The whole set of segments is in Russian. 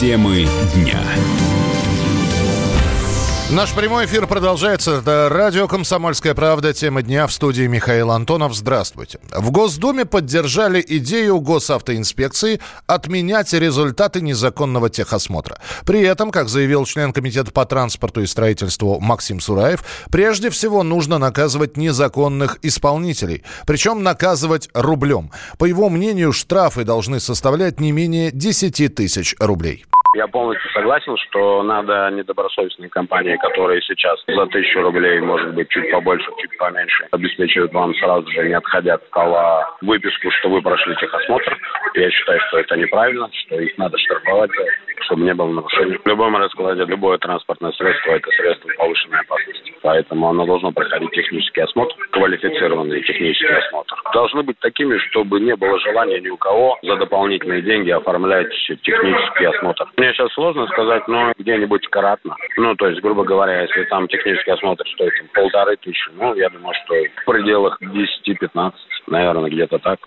Темы дня. Наш прямой эфир продолжается. Это радио «Комсомольская правда». Тема дня в студии Михаил Антонов. Здравствуйте. В Госдуме поддержали идею госавтоинспекции отменять результаты незаконного техосмотра. При этом, как заявил член Комитета по транспорту и строительству Максим Сураев, прежде всего нужно наказывать незаконных исполнителей. Причем наказывать рублем. По его мнению, штрафы должны составлять не менее 10 тысяч рублей. Я полностью согласен, что надо недобросовестные компании, которые сейчас за тысячу рублей, может быть, чуть побольше, чуть поменьше, обеспечивают вам сразу же, не отходя от стола, выписку, что вы прошли техосмотр. Я считаю, что это неправильно, что их надо штрафовать чтобы не было нарушений. В любом раскладе любое транспортное средство – это средство повышенной опасности. Поэтому оно должно проходить технический осмотр, квалифицированный технический осмотр. Должны быть такими, чтобы не было желания ни у кого за дополнительные деньги оформлять технический осмотр. Мне сейчас сложно сказать, но где-нибудь кратно. Ну, то есть, грубо говоря, если там технический осмотр стоит полторы тысячи, ну, я думаю, что в пределах 10-15, наверное, где-то так.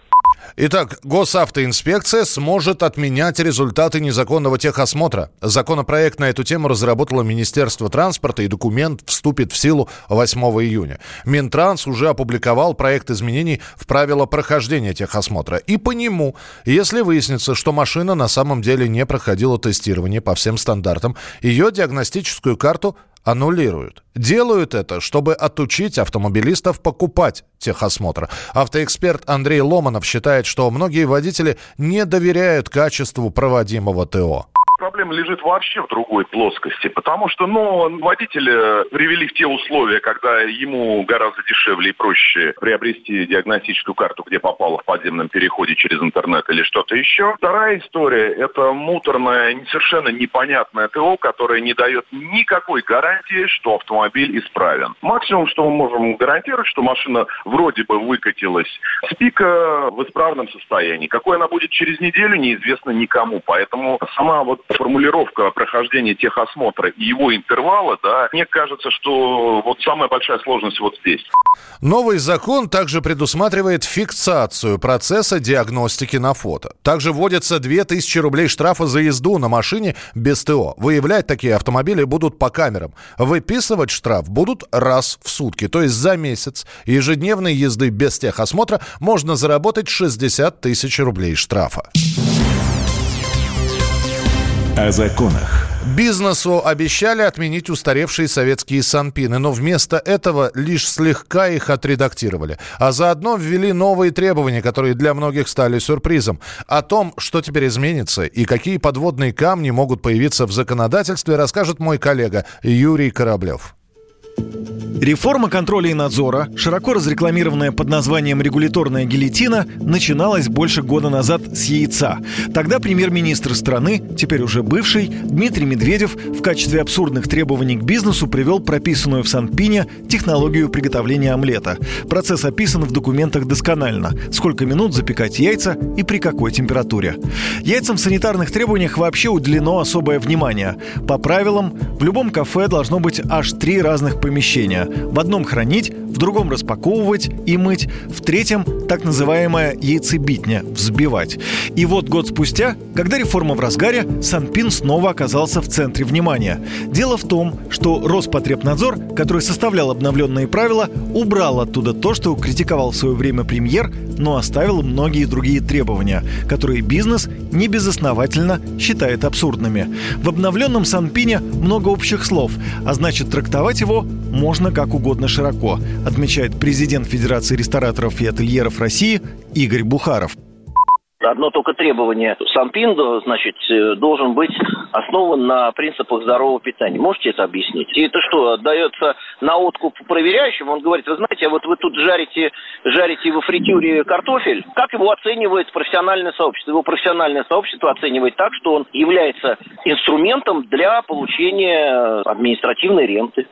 Итак, госавтоинспекция сможет отменять результаты незаконного техосмотра. Законопроект на эту тему разработало Министерство транспорта, и документ вступит в силу 8 июня. Минтранс уже опубликовал проект изменений в правила прохождения техосмотра. И по нему, если выяснится, что машина на самом деле не проходила тестирование по всем стандартам, ее диагностическую карту аннулируют. Делают это, чтобы отучить автомобилистов покупать техосмотр. Автоэксперт Андрей Ломанов считает, что многие водители не доверяют качеству проводимого ТО проблема лежит вообще в другой плоскости, потому что, ну, водители привели в те условия, когда ему гораздо дешевле и проще приобрести диагностическую карту, где попало в подземном переходе через интернет или что-то еще. Вторая история – это муторное, совершенно непонятное ТО, которое не дает никакой гарантии, что автомобиль исправен. Максимум, что мы можем гарантировать, что машина вроде бы выкатилась с пика в исправном состоянии. Какой она будет через неделю, неизвестно никому. Поэтому сама вот формулировка прохождения техосмотра и его интервала, да, мне кажется, что вот самая большая сложность вот здесь. Новый закон также предусматривает фиксацию процесса диагностики на фото. Также вводится 2000 рублей штрафа за езду на машине без ТО. Выявлять такие автомобили будут по камерам. Выписывать штраф будут раз в сутки, то есть за месяц ежедневной езды без техосмотра можно заработать 60 тысяч рублей штрафа. О законах. Бизнесу обещали отменить устаревшие советские санпины, но вместо этого лишь слегка их отредактировали. А заодно ввели новые требования, которые для многих стали сюрпризом. О том, что теперь изменится и какие подводные камни могут появиться в законодательстве, расскажет мой коллега Юрий Кораблев. Реформа контроля и надзора, широко разрекламированная под названием «регуляторная гильотина», начиналась больше года назад с яйца. Тогда премьер-министр страны, теперь уже бывший, Дмитрий Медведев в качестве абсурдных требований к бизнесу привел прописанную в Санпине технологию приготовления омлета. Процесс описан в документах досконально. Сколько минут запекать яйца и при какой температуре. Яйцам в санитарных требованиях вообще уделено особое внимание. По правилам, в любом кафе должно быть аж три разных помещения. В одном хранить, в другом распаковывать и мыть, в третьем так называемая яйцебитня – взбивать. И вот год спустя, когда реформа в разгаре, Санпин снова оказался в центре внимания. Дело в том, что Роспотребнадзор, который составлял обновленные правила, убрал оттуда то, что критиковал в свое время премьер, но оставил многие другие требования, которые бизнес небезосновательно считает абсурдными. В обновленном Санпине много общих слов, а значит трактовать его можно как угодно широко, отмечает президент Федерации рестораторов и ательеров России Игорь Бухаров. Одно только требование Санпинду, значит, э, должен быть основан на принципах здорового питания. Можете это объяснить? И это что, отдается на откуп проверяющим? Он говорит, вы знаете, вот вы тут жарите, жарите во фритюре картофель. Как его оценивает профессиональное сообщество? Его профессиональное сообщество оценивает так, что он является инструментом для получения административной ренты.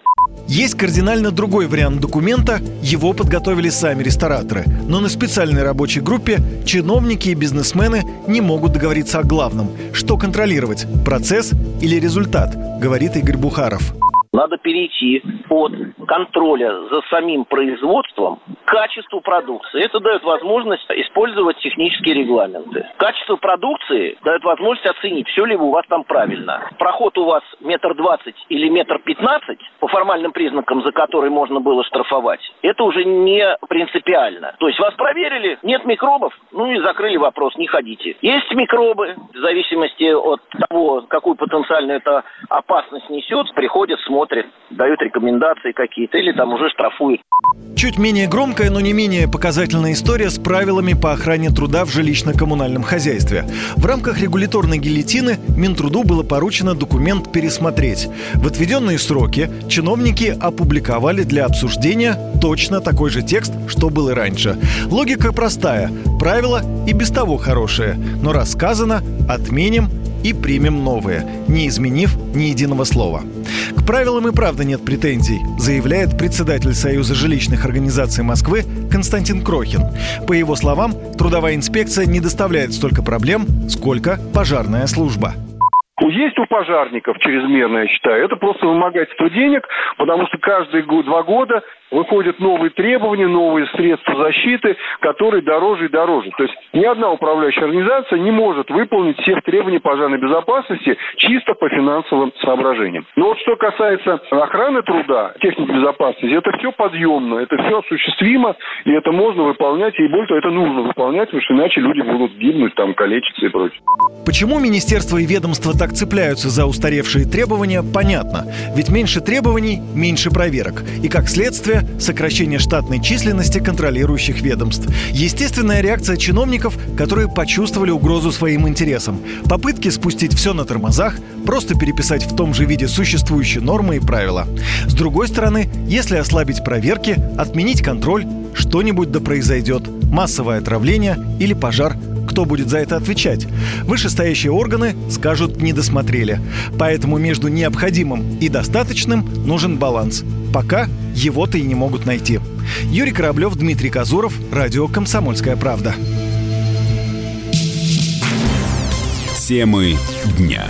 Есть кардинально другой вариант документа, его подготовили сами рестораторы. Но на специальной рабочей группе чиновники и бизнесмены не могут договориться о главном. Что контролировать – процесс или результат, говорит Игорь Бухаров. Надо перейти от контроля за самим производством качеству продукции. Это дает возможность использовать технические регламенты. Качество продукции дает возможность оценить, все ли у вас там правильно. Проход у вас метр двадцать или метр пятнадцать, по формальным признакам, за который можно было штрафовать, это уже не принципиально. То есть вас проверили, нет микробов, ну и закрыли вопрос, не ходите. Есть микробы, в зависимости от того, какую потенциальную это опасность несет, приходят, смотрят, дают рекомендации какие-то или там уже штрафуют. Чуть менее громкая, но не менее показательная история с правилами по охране труда в жилищно-коммунальном хозяйстве. В рамках регуляторной гильотины Минтруду было поручено документ пересмотреть. В отведенные сроки чиновники опубликовали для обсуждения точно такой же текст, что был и раньше. Логика простая. Правила и без того хорошие. Но рассказано, отменим и примем новые, не изменив ни единого слова. К правилам и правда нет претензий, заявляет председатель Союза жилищных организаций Москвы Константин Крохин. По его словам, трудовая инспекция не доставляет столько проблем, сколько пожарная служба. Есть у пожарников чрезмерно, я считаю. Это просто вымогательство денег, потому что каждые два года выходят новые требования, новые средства защиты, которые дороже и дороже. То есть ни одна управляющая организация не может выполнить всех требований пожарной безопасности чисто по финансовым соображениям. Но вот что касается охраны труда, техники безопасности, это все подъемно, это все осуществимо, и это можно выполнять, и более того, это нужно выполнять, потому что иначе люди будут гибнуть, там, калечиться и прочее. Почему министерство и ведомства так цепляются за устаревшие требования, понятно. Ведь меньше требований – меньше проверок. И как следствие сокращение штатной численности контролирующих ведомств. Естественная реакция чиновников, которые почувствовали угрозу своим интересам. Попытки спустить все на тормозах, просто переписать в том же виде существующие нормы и правила. С другой стороны, если ослабить проверки, отменить контроль, что-нибудь да произойдет. Массовое отравление или пожар кто будет за это отвечать? Вышестоящие органы скажут «не досмотрели». Поэтому между необходимым и достаточным нужен баланс. Пока его-то и не могут найти. Юрий Кораблев, Дмитрий Казуров, Радио «Комсомольская правда». Темы дня.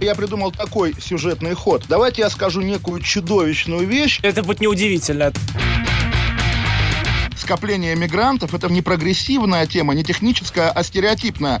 Я придумал такой сюжетный ход. Давайте я скажу некую чудовищную вещь. Это будет неудивительно скопление мигрантов – это не прогрессивная тема, не техническая, а стереотипная.